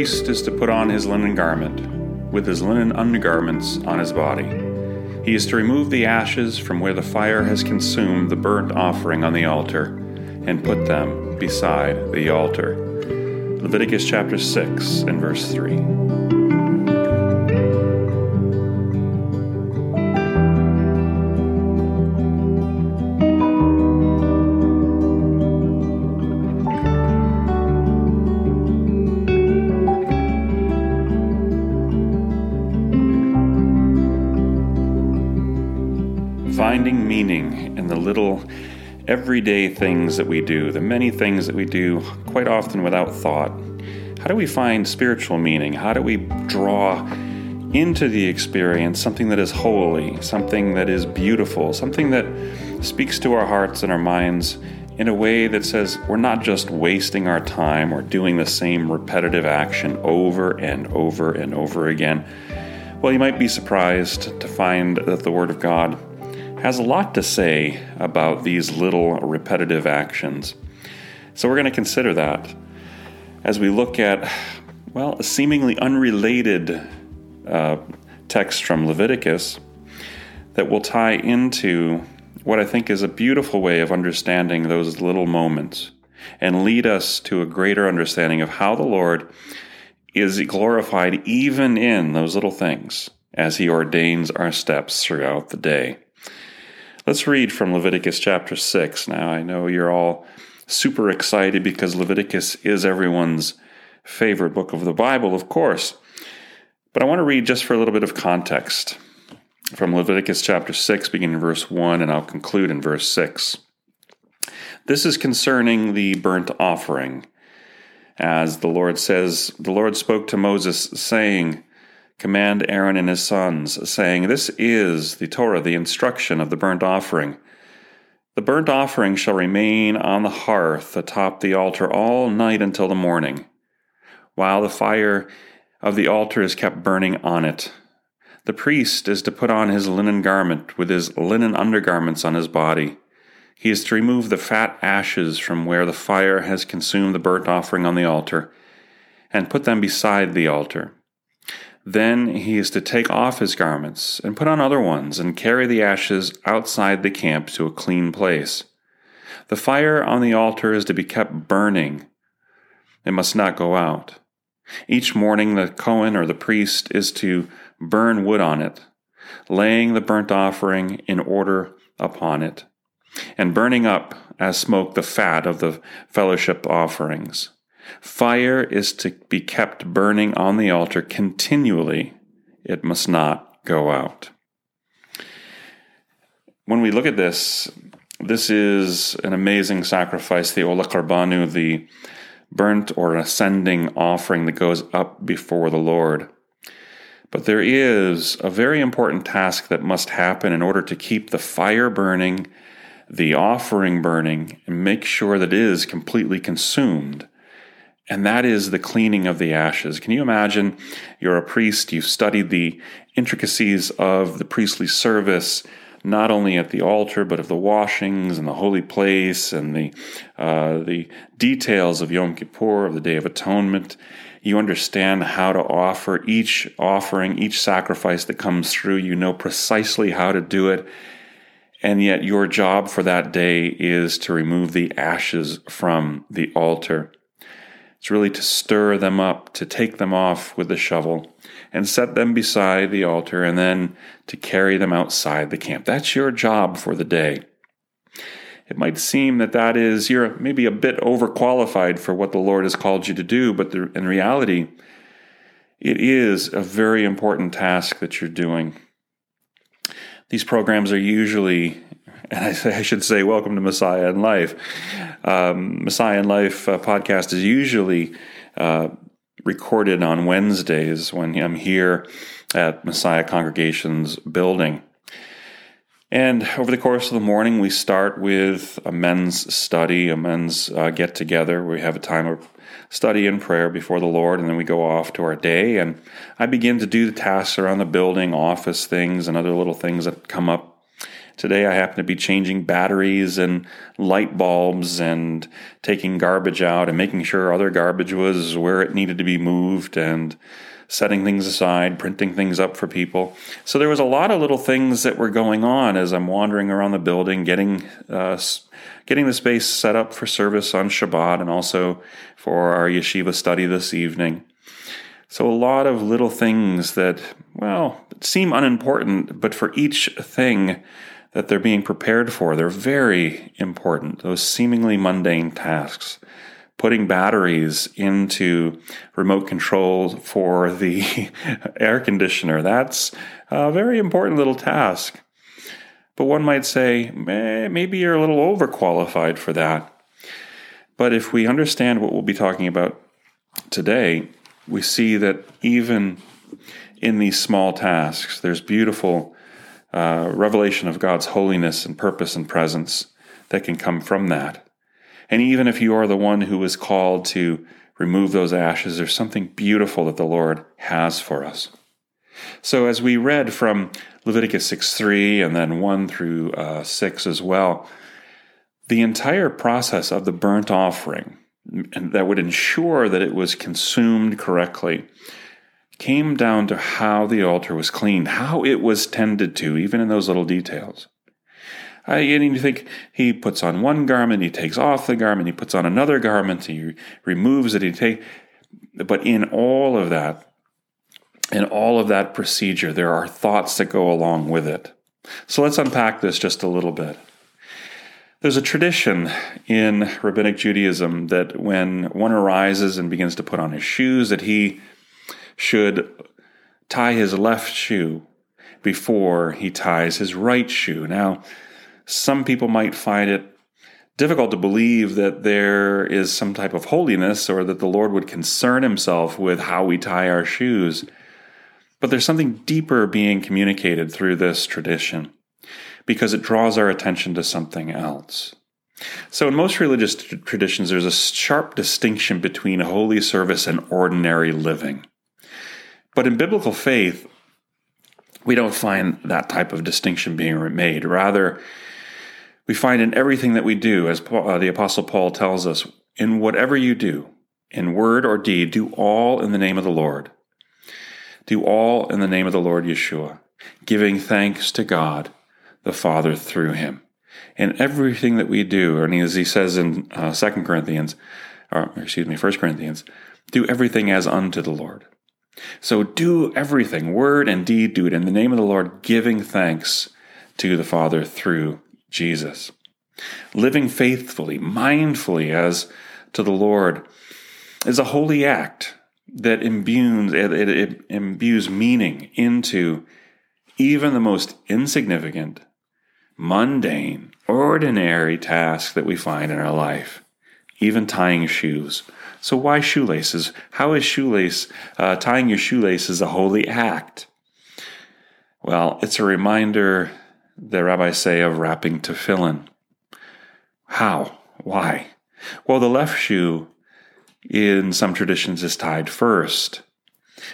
priest is to put on his linen garment, with his linen undergarments on his body. He is to remove the ashes from where the fire has consumed the burnt offering on the altar, and put them beside the altar. Leviticus chapter 6 and verse 3. Finding meaning in the little everyday things that we do, the many things that we do quite often without thought. How do we find spiritual meaning? How do we draw into the experience something that is holy, something that is beautiful, something that speaks to our hearts and our minds in a way that says we're not just wasting our time or doing the same repetitive action over and over and over again? Well, you might be surprised to find that the Word of God has a lot to say about these little repetitive actions. So we're going to consider that as we look at, well, a seemingly unrelated uh, text from Leviticus that will tie into what I think is a beautiful way of understanding those little moments and lead us to a greater understanding of how the Lord is glorified even in those little things as He ordains our steps throughout the day. Let's read from Leviticus chapter 6. Now, I know you're all super excited because Leviticus is everyone's favorite book of the Bible, of course. But I want to read just for a little bit of context from Leviticus chapter 6, beginning in verse 1, and I'll conclude in verse 6. This is concerning the burnt offering. As the Lord says, the Lord spoke to Moses, saying, Command Aaron and his sons, saying, This is the Torah, the instruction of the burnt offering. The burnt offering shall remain on the hearth atop the altar all night until the morning, while the fire of the altar is kept burning on it. The priest is to put on his linen garment with his linen undergarments on his body. He is to remove the fat ashes from where the fire has consumed the burnt offering on the altar, and put them beside the altar. Then he is to take off his garments and put on other ones and carry the ashes outside the camp to a clean place. The fire on the altar is to be kept burning. It must not go out. Each morning, the Cohen or the priest is to burn wood on it, laying the burnt offering in order upon it, and burning up as smoke the fat of the fellowship offerings. Fire is to be kept burning on the altar continually, it must not go out. When we look at this, this is an amazing sacrifice, the Ola Karbanu, the burnt or ascending offering that goes up before the Lord. But there is a very important task that must happen in order to keep the fire burning, the offering burning, and make sure that it is completely consumed and that is the cleaning of the ashes. Can you imagine you're a priest, you've studied the intricacies of the priestly service, not only at the altar, but of the washings and the holy place and the, uh, the details of Yom Kippur, of the Day of Atonement. You understand how to offer each offering, each sacrifice that comes through. You know precisely how to do it. And yet, your job for that day is to remove the ashes from the altar. It's really to stir them up, to take them off with the shovel and set them beside the altar, and then to carry them outside the camp. That's your job for the day. It might seem that that is, you're maybe a bit overqualified for what the Lord has called you to do, but the, in reality, it is a very important task that you're doing. These programs are usually and I, I, should say, welcome to Messiah in Life. Um, Messiah in Life uh, podcast is usually uh, recorded on Wednesdays when I'm here at Messiah Congregation's building. And over the course of the morning, we start with a men's study, a men's uh, get together. We have a time of study and prayer before the Lord, and then we go off to our day. And I begin to do the tasks around the building, office things, and other little things that come up Today I happen to be changing batteries and light bulbs and taking garbage out and making sure other garbage was where it needed to be moved and setting things aside, printing things up for people. So there was a lot of little things that were going on as I'm wandering around the building, getting uh, getting the space set up for service on Shabbat and also for our yeshiva study this evening. So, a lot of little things that, well, seem unimportant, but for each thing that they're being prepared for, they're very important. Those seemingly mundane tasks. Putting batteries into remote control for the air conditioner, that's a very important little task. But one might say, maybe you're a little overqualified for that. But if we understand what we'll be talking about today, we see that even in these small tasks, there's beautiful uh, revelation of God's holiness and purpose and presence that can come from that. And even if you are the one who is called to remove those ashes, there's something beautiful that the Lord has for us. So, as we read from Leviticus 6 3 and then 1 through uh, 6 as well, the entire process of the burnt offering that would ensure that it was consumed correctly came down to how the altar was cleaned, how it was tended to, even in those little details. I, and you think he puts on one garment, he takes off the garment, he puts on another garment, he removes it, he take. But in all of that, in all of that procedure, there are thoughts that go along with it. So let's unpack this just a little bit. There's a tradition in rabbinic Judaism that when one arises and begins to put on his shoes, that he should tie his left shoe before he ties his right shoe. Now, some people might find it difficult to believe that there is some type of holiness or that the Lord would concern himself with how we tie our shoes. But there's something deeper being communicated through this tradition because it draws our attention to something else. So, in most religious traditions, there's a sharp distinction between holy service and ordinary living. But in biblical faith, we don't find that type of distinction being made. Rather, we find in everything that we do, as Paul, uh, the Apostle Paul tells us, in whatever you do, in word or deed, do all in the name of the Lord. Do all in the name of the Lord Yeshua, giving thanks to God the Father through him. In everything that we do, and as he says in uh, 2 Corinthians, or excuse me, 1 Corinthians, do everything as unto the Lord. So do everything, word and deed, do it in the name of the Lord, giving thanks to the Father through Jesus. Living faithfully, mindfully as to the Lord is a holy act that imbues, it, it, it imbues meaning into even the most insignificant mundane, ordinary task that we find in our life, even tying shoes. So, why shoelaces? How is shoelace, uh, tying your shoelaces a holy act? Well, it's a reminder, the rabbis say, of wrapping tefillin. How? Why? Well, the left shoe in some traditions is tied first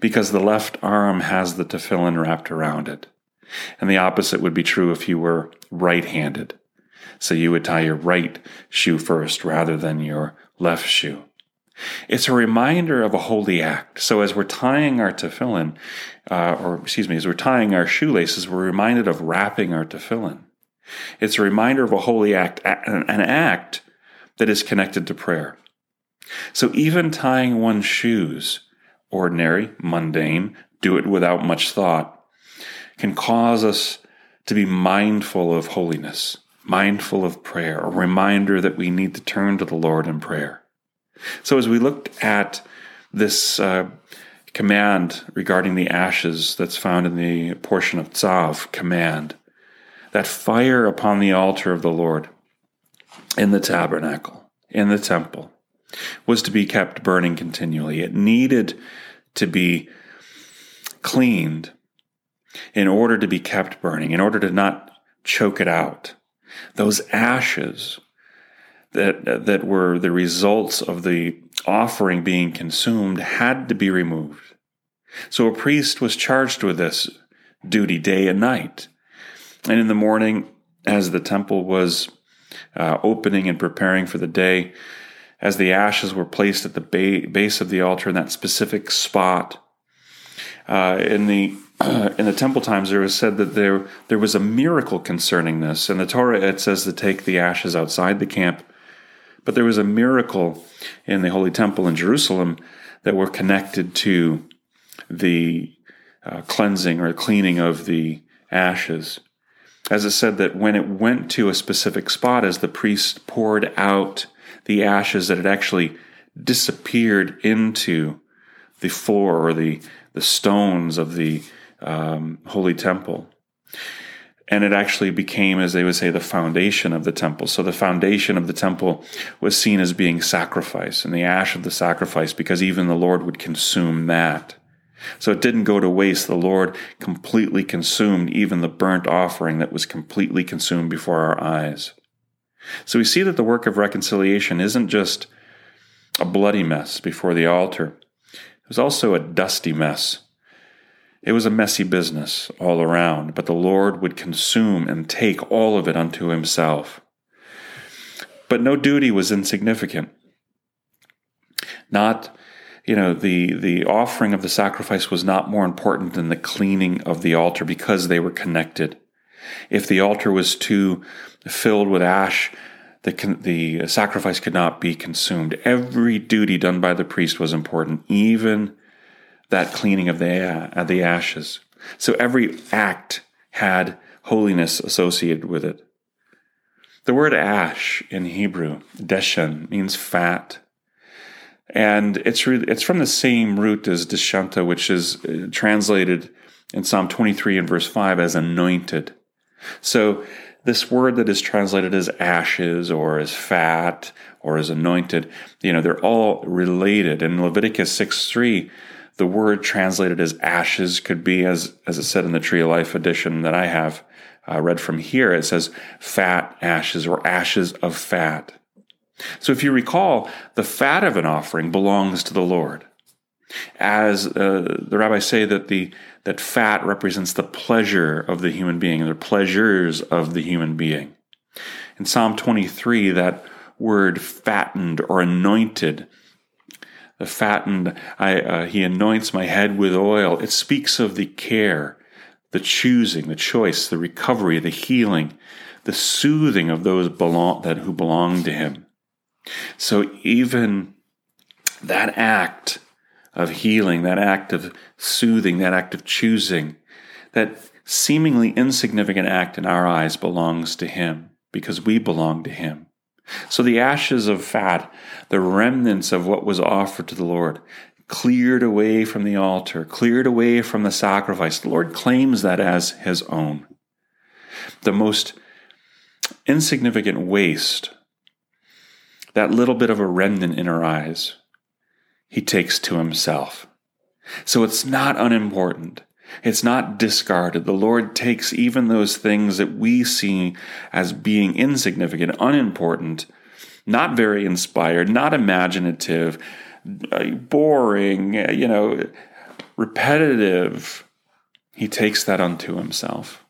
because the left arm has the tefillin wrapped around it. And the opposite would be true if you were right handed. So you would tie your right shoe first rather than your left shoe. It's a reminder of a holy act. So as we're tying our tefillin, uh, or excuse me, as we're tying our shoelaces, we're reminded of wrapping our tefillin. It's a reminder of a holy act, an act that is connected to prayer. So even tying one's shoes, ordinary, mundane, do it without much thought, can cause us to be mindful of holiness, mindful of prayer, a reminder that we need to turn to the Lord in prayer. So, as we looked at this uh, command regarding the ashes that's found in the portion of Tzav command, that fire upon the altar of the Lord in the tabernacle, in the temple, was to be kept burning continually. It needed to be cleaned in order to be kept burning, in order to not choke it out. Those ashes that, that were the results of the offering being consumed had to be removed. So a priest was charged with this duty day and night. And in the morning, as the temple was uh, opening and preparing for the day, as the ashes were placed at the ba- base of the altar in that specific spot. Uh, in the in the temple times, there was said that there there was a miracle concerning this. In the Torah, it says to take the ashes outside the camp, but there was a miracle in the Holy Temple in Jerusalem that were connected to the uh, cleansing or cleaning of the ashes. As it said that when it went to a specific spot, as the priest poured out the ashes, that it actually disappeared into the floor or the, the stones of the um, holy temple. And it actually became, as they would say, the foundation of the temple. So the foundation of the temple was seen as being sacrifice and the ash of the sacrifice, because even the Lord would consume that. So it didn't go to waste. The Lord completely consumed even the burnt offering that was completely consumed before our eyes. So we see that the work of reconciliation isn't just a bloody mess before the altar, it was also a dusty mess. It was a messy business all around, but the Lord would consume and take all of it unto himself. But no duty was insignificant. Not you know the the offering of the sacrifice was not more important than the cleaning of the altar because they were connected if the altar was too filled with ash the the sacrifice could not be consumed every duty done by the priest was important even that cleaning of the uh, the ashes so every act had holiness associated with it the word ash in hebrew deshen means fat and it's re- it's from the same root as deshanta, which is uh, translated in Psalm 23 and verse 5 as anointed. So this word that is translated as ashes or as fat or as anointed, you know, they're all related. In Leviticus 6 3, the word translated as ashes could be, as, as it said in the Tree of Life edition that I have uh, read from here, it says fat ashes or ashes of fat. So if you recall, the fat of an offering belongs to the Lord. As uh, the rabbis say that the that fat represents the pleasure of the human being, the pleasures of the human being. In Psalm 23, that word fattened or anointed, fattened, I, uh, he anoints my head with oil. It speaks of the care, the choosing, the choice, the recovery, the healing, the soothing of those belong, that who belong to him. So even that act of healing, that act of soothing, that act of choosing, that seemingly insignificant act in our eyes belongs to Him because we belong to Him. So the ashes of fat, the remnants of what was offered to the Lord, cleared away from the altar, cleared away from the sacrifice. The Lord claims that as His own. The most insignificant waste that little bit of a remnant in our eyes, he takes to himself. So it's not unimportant. It's not discarded. The Lord takes even those things that we see as being insignificant, unimportant, not very inspired, not imaginative, uh, boring, uh, you know, repetitive. He takes that unto himself.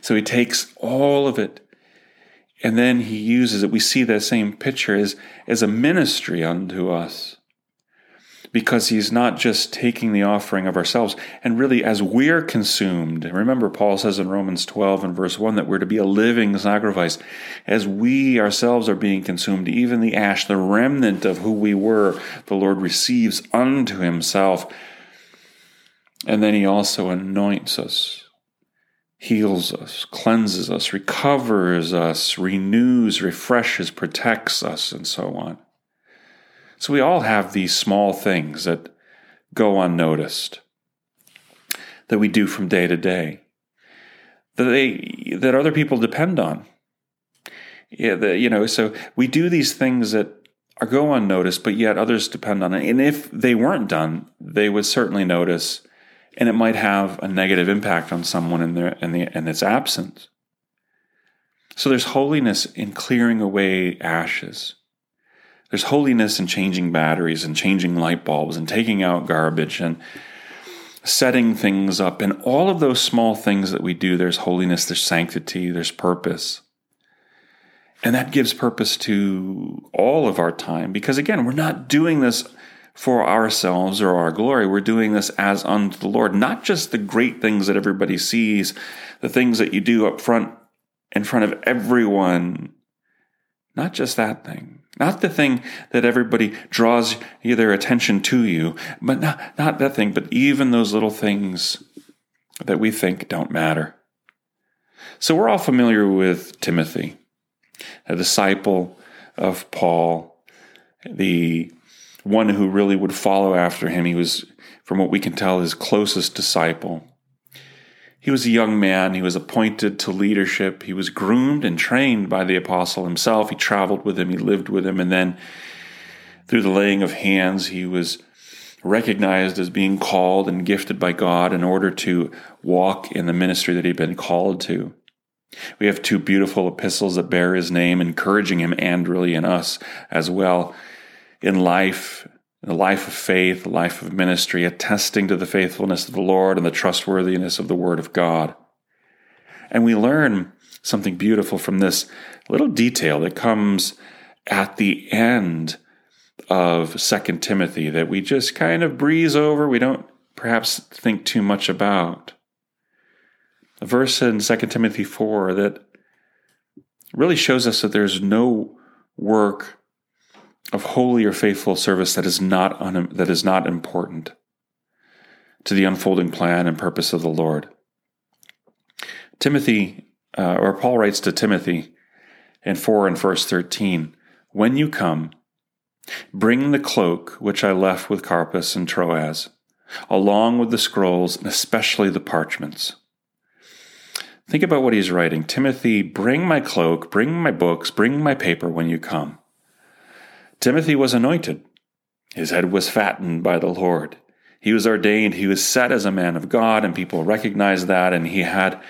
So he takes all of it and then he uses it. We see that same picture as, as a ministry unto us. Because he's not just taking the offering of ourselves. And really, as we're consumed, remember, Paul says in Romans 12 and verse 1 that we're to be a living sacrifice. As we ourselves are being consumed, even the ash, the remnant of who we were, the Lord receives unto himself. And then he also anoints us heals us, cleanses us, recovers us, renews, refreshes, protects us, and so on. So we all have these small things that go unnoticed that we do from day to day that they that other people depend on. Yeah, the, you know, so we do these things that are go unnoticed, but yet others depend on it. And if they weren't done, they would certainly notice and it might have a negative impact on someone in their in, the, in its absence. So there's holiness in clearing away ashes. There's holiness in changing batteries and changing light bulbs and taking out garbage and setting things up. And all of those small things that we do, there's holiness, there's sanctity, there's purpose. And that gives purpose to all of our time because, again, we're not doing this for ourselves or our glory. We're doing this as unto the Lord, not just the great things that everybody sees, the things that you do up front in front of everyone. Not just that thing, not the thing that everybody draws their attention to you, but not, not that thing, but even those little things that we think don't matter. So we're all familiar with Timothy, a disciple of Paul, the one who really would follow after him. He was, from what we can tell, his closest disciple. He was a young man. He was appointed to leadership. He was groomed and trained by the apostle himself. He traveled with him, he lived with him, and then through the laying of hands, he was recognized as being called and gifted by God in order to walk in the ministry that he'd been called to. We have two beautiful epistles that bear his name, encouraging him and really in us as well in life, the life of faith, the life of ministry, attesting to the faithfulness of the Lord and the trustworthiness of the Word of God. And we learn something beautiful from this little detail that comes at the end of Second Timothy that we just kind of breeze over. We don't perhaps think too much about. A verse in Second Timothy 4 that really shows us that there's no work of holy or faithful service that is not un- that is not important to the unfolding plan and purpose of the Lord. Timothy, uh, or Paul writes to Timothy in 4 and verse 13, When you come, bring the cloak which I left with Carpus and Troas, along with the scrolls and especially the parchments. Think about what he's writing. Timothy, bring my cloak, bring my books, bring my paper when you come. Timothy was anointed. His head was fattened by the Lord. He was ordained. He was set as a man of God, and people recognized that. And he had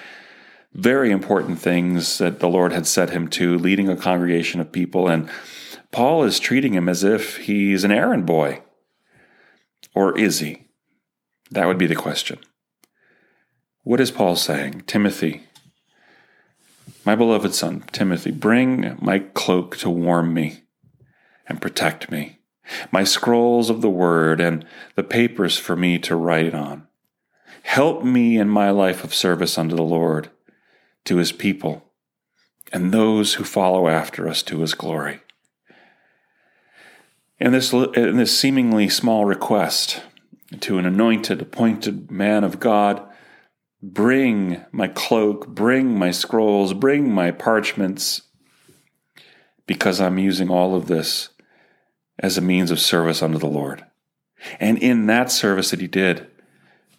very important things that the Lord had set him to, leading a congregation of people. And Paul is treating him as if he's an errand boy. Or is he? That would be the question. What is Paul saying? Timothy, my beloved son, Timothy, bring my cloak to warm me and protect me, my scrolls of the word and the papers for me to write on. Help me in my life of service unto the Lord, to his people, and those who follow after us to his glory. In this, in this seemingly small request to an anointed, appointed man of God, bring my cloak, bring my scrolls, bring my parchments, because I'm using all of this as a means of service unto the Lord. And in that service that he did,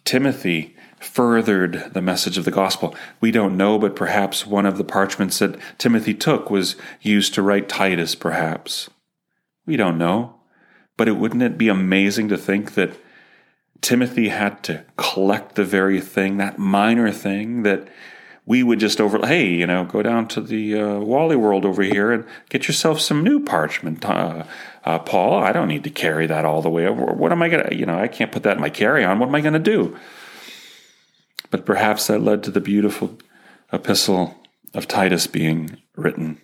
Timothy furthered the message of the gospel. We don't know, but perhaps one of the parchments that Timothy took was used to write Titus, perhaps. We don't know. But it wouldn't it be amazing to think that Timothy had to collect the very thing, that minor thing that we would just over, hey, you know, go down to the uh, Wally World over here and get yourself some new parchment, uh, uh, Paul. I don't need to carry that all the way over. What am I going to, you know, I can't put that in my carry on. What am I going to do? But perhaps that led to the beautiful epistle of Titus being written.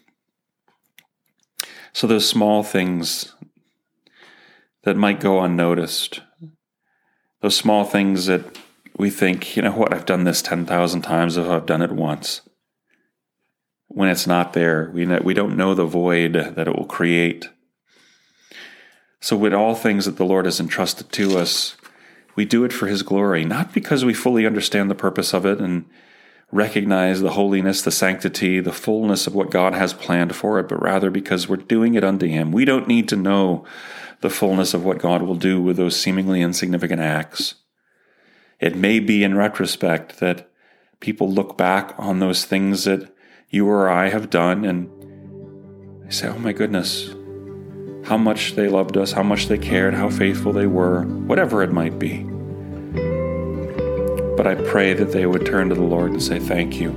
So those small things that might go unnoticed, those small things that we think, you know what, I've done this 10,000 times if I've done it once. When it's not there, we, know, we don't know the void that it will create. So, with all things that the Lord has entrusted to us, we do it for His glory, not because we fully understand the purpose of it and recognize the holiness, the sanctity, the fullness of what God has planned for it, but rather because we're doing it unto Him. We don't need to know the fullness of what God will do with those seemingly insignificant acts. It may be in retrospect that people look back on those things that you or I have done and say, oh my goodness, how much they loved us, how much they cared, how faithful they were, whatever it might be. But I pray that they would turn to the Lord and say, Thank you.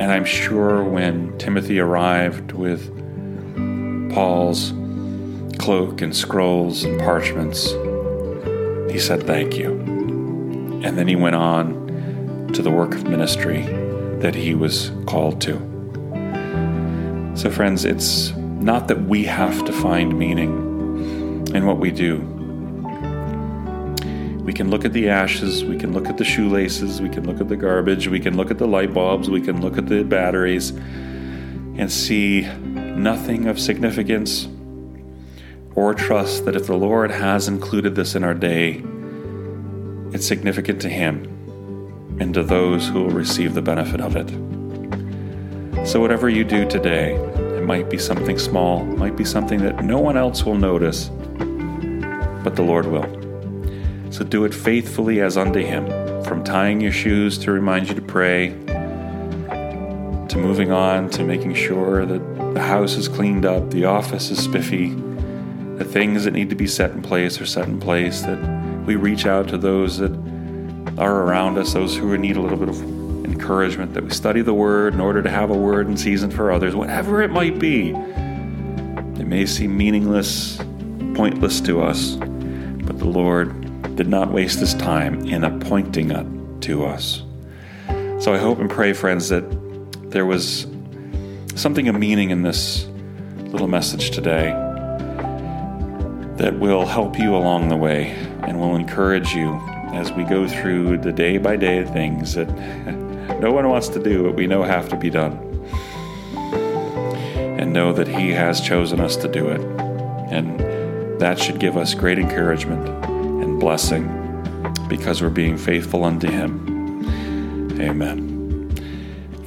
And I'm sure when Timothy arrived with Paul's cloak and scrolls and parchments, he said thank you. And then he went on to the work of ministry that he was called to. So, friends, it's not that we have to find meaning in what we do. We can look at the ashes, we can look at the shoelaces, we can look at the garbage, we can look at the light bulbs, we can look at the batteries and see nothing of significance or trust that if the Lord has included this in our day, it's significant to Him and to those who will receive the benefit of it. So, whatever you do today, it might be something small, might be something that no one else will notice, but the Lord will. So, do it faithfully as unto Him, from tying your shoes to remind you to pray, to moving on to making sure that the house is cleaned up, the office is spiffy, the things that need to be set in place are set in place, that we reach out to those that are around us, those who need a little bit of encouragement, that we study the Word in order to have a word in season for others, whatever it might be. It may seem meaningless, pointless to us, but the Lord did not waste his time in appointing it to us. So I hope and pray, friends, that there was something of meaning in this little message today that will help you along the way and will encourage you as we go through the day by day things that no one wants to do, but we know have to be done. And know that He has chosen us to do it. And that should give us great encouragement and blessing because we're being faithful unto Him. Amen.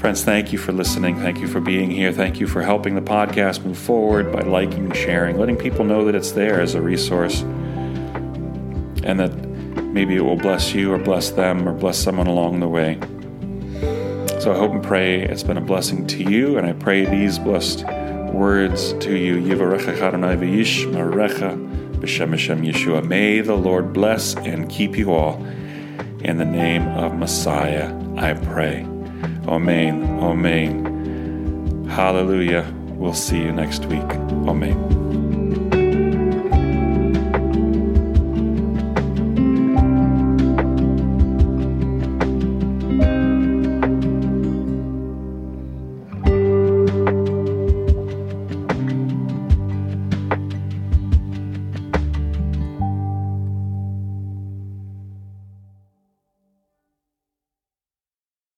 Friends, thank you for listening. Thank you for being here. Thank you for helping the podcast move forward by liking, sharing, letting people know that it's there as a resource and that maybe it will bless you or bless them or bless someone along the way. So I hope and pray it's been a blessing to you, and I pray these blessed words to you. Yeshua. May the Lord bless and keep you all. In the name of Messiah, I pray. Amen. Amen. Hallelujah. We'll see you next week. Amen.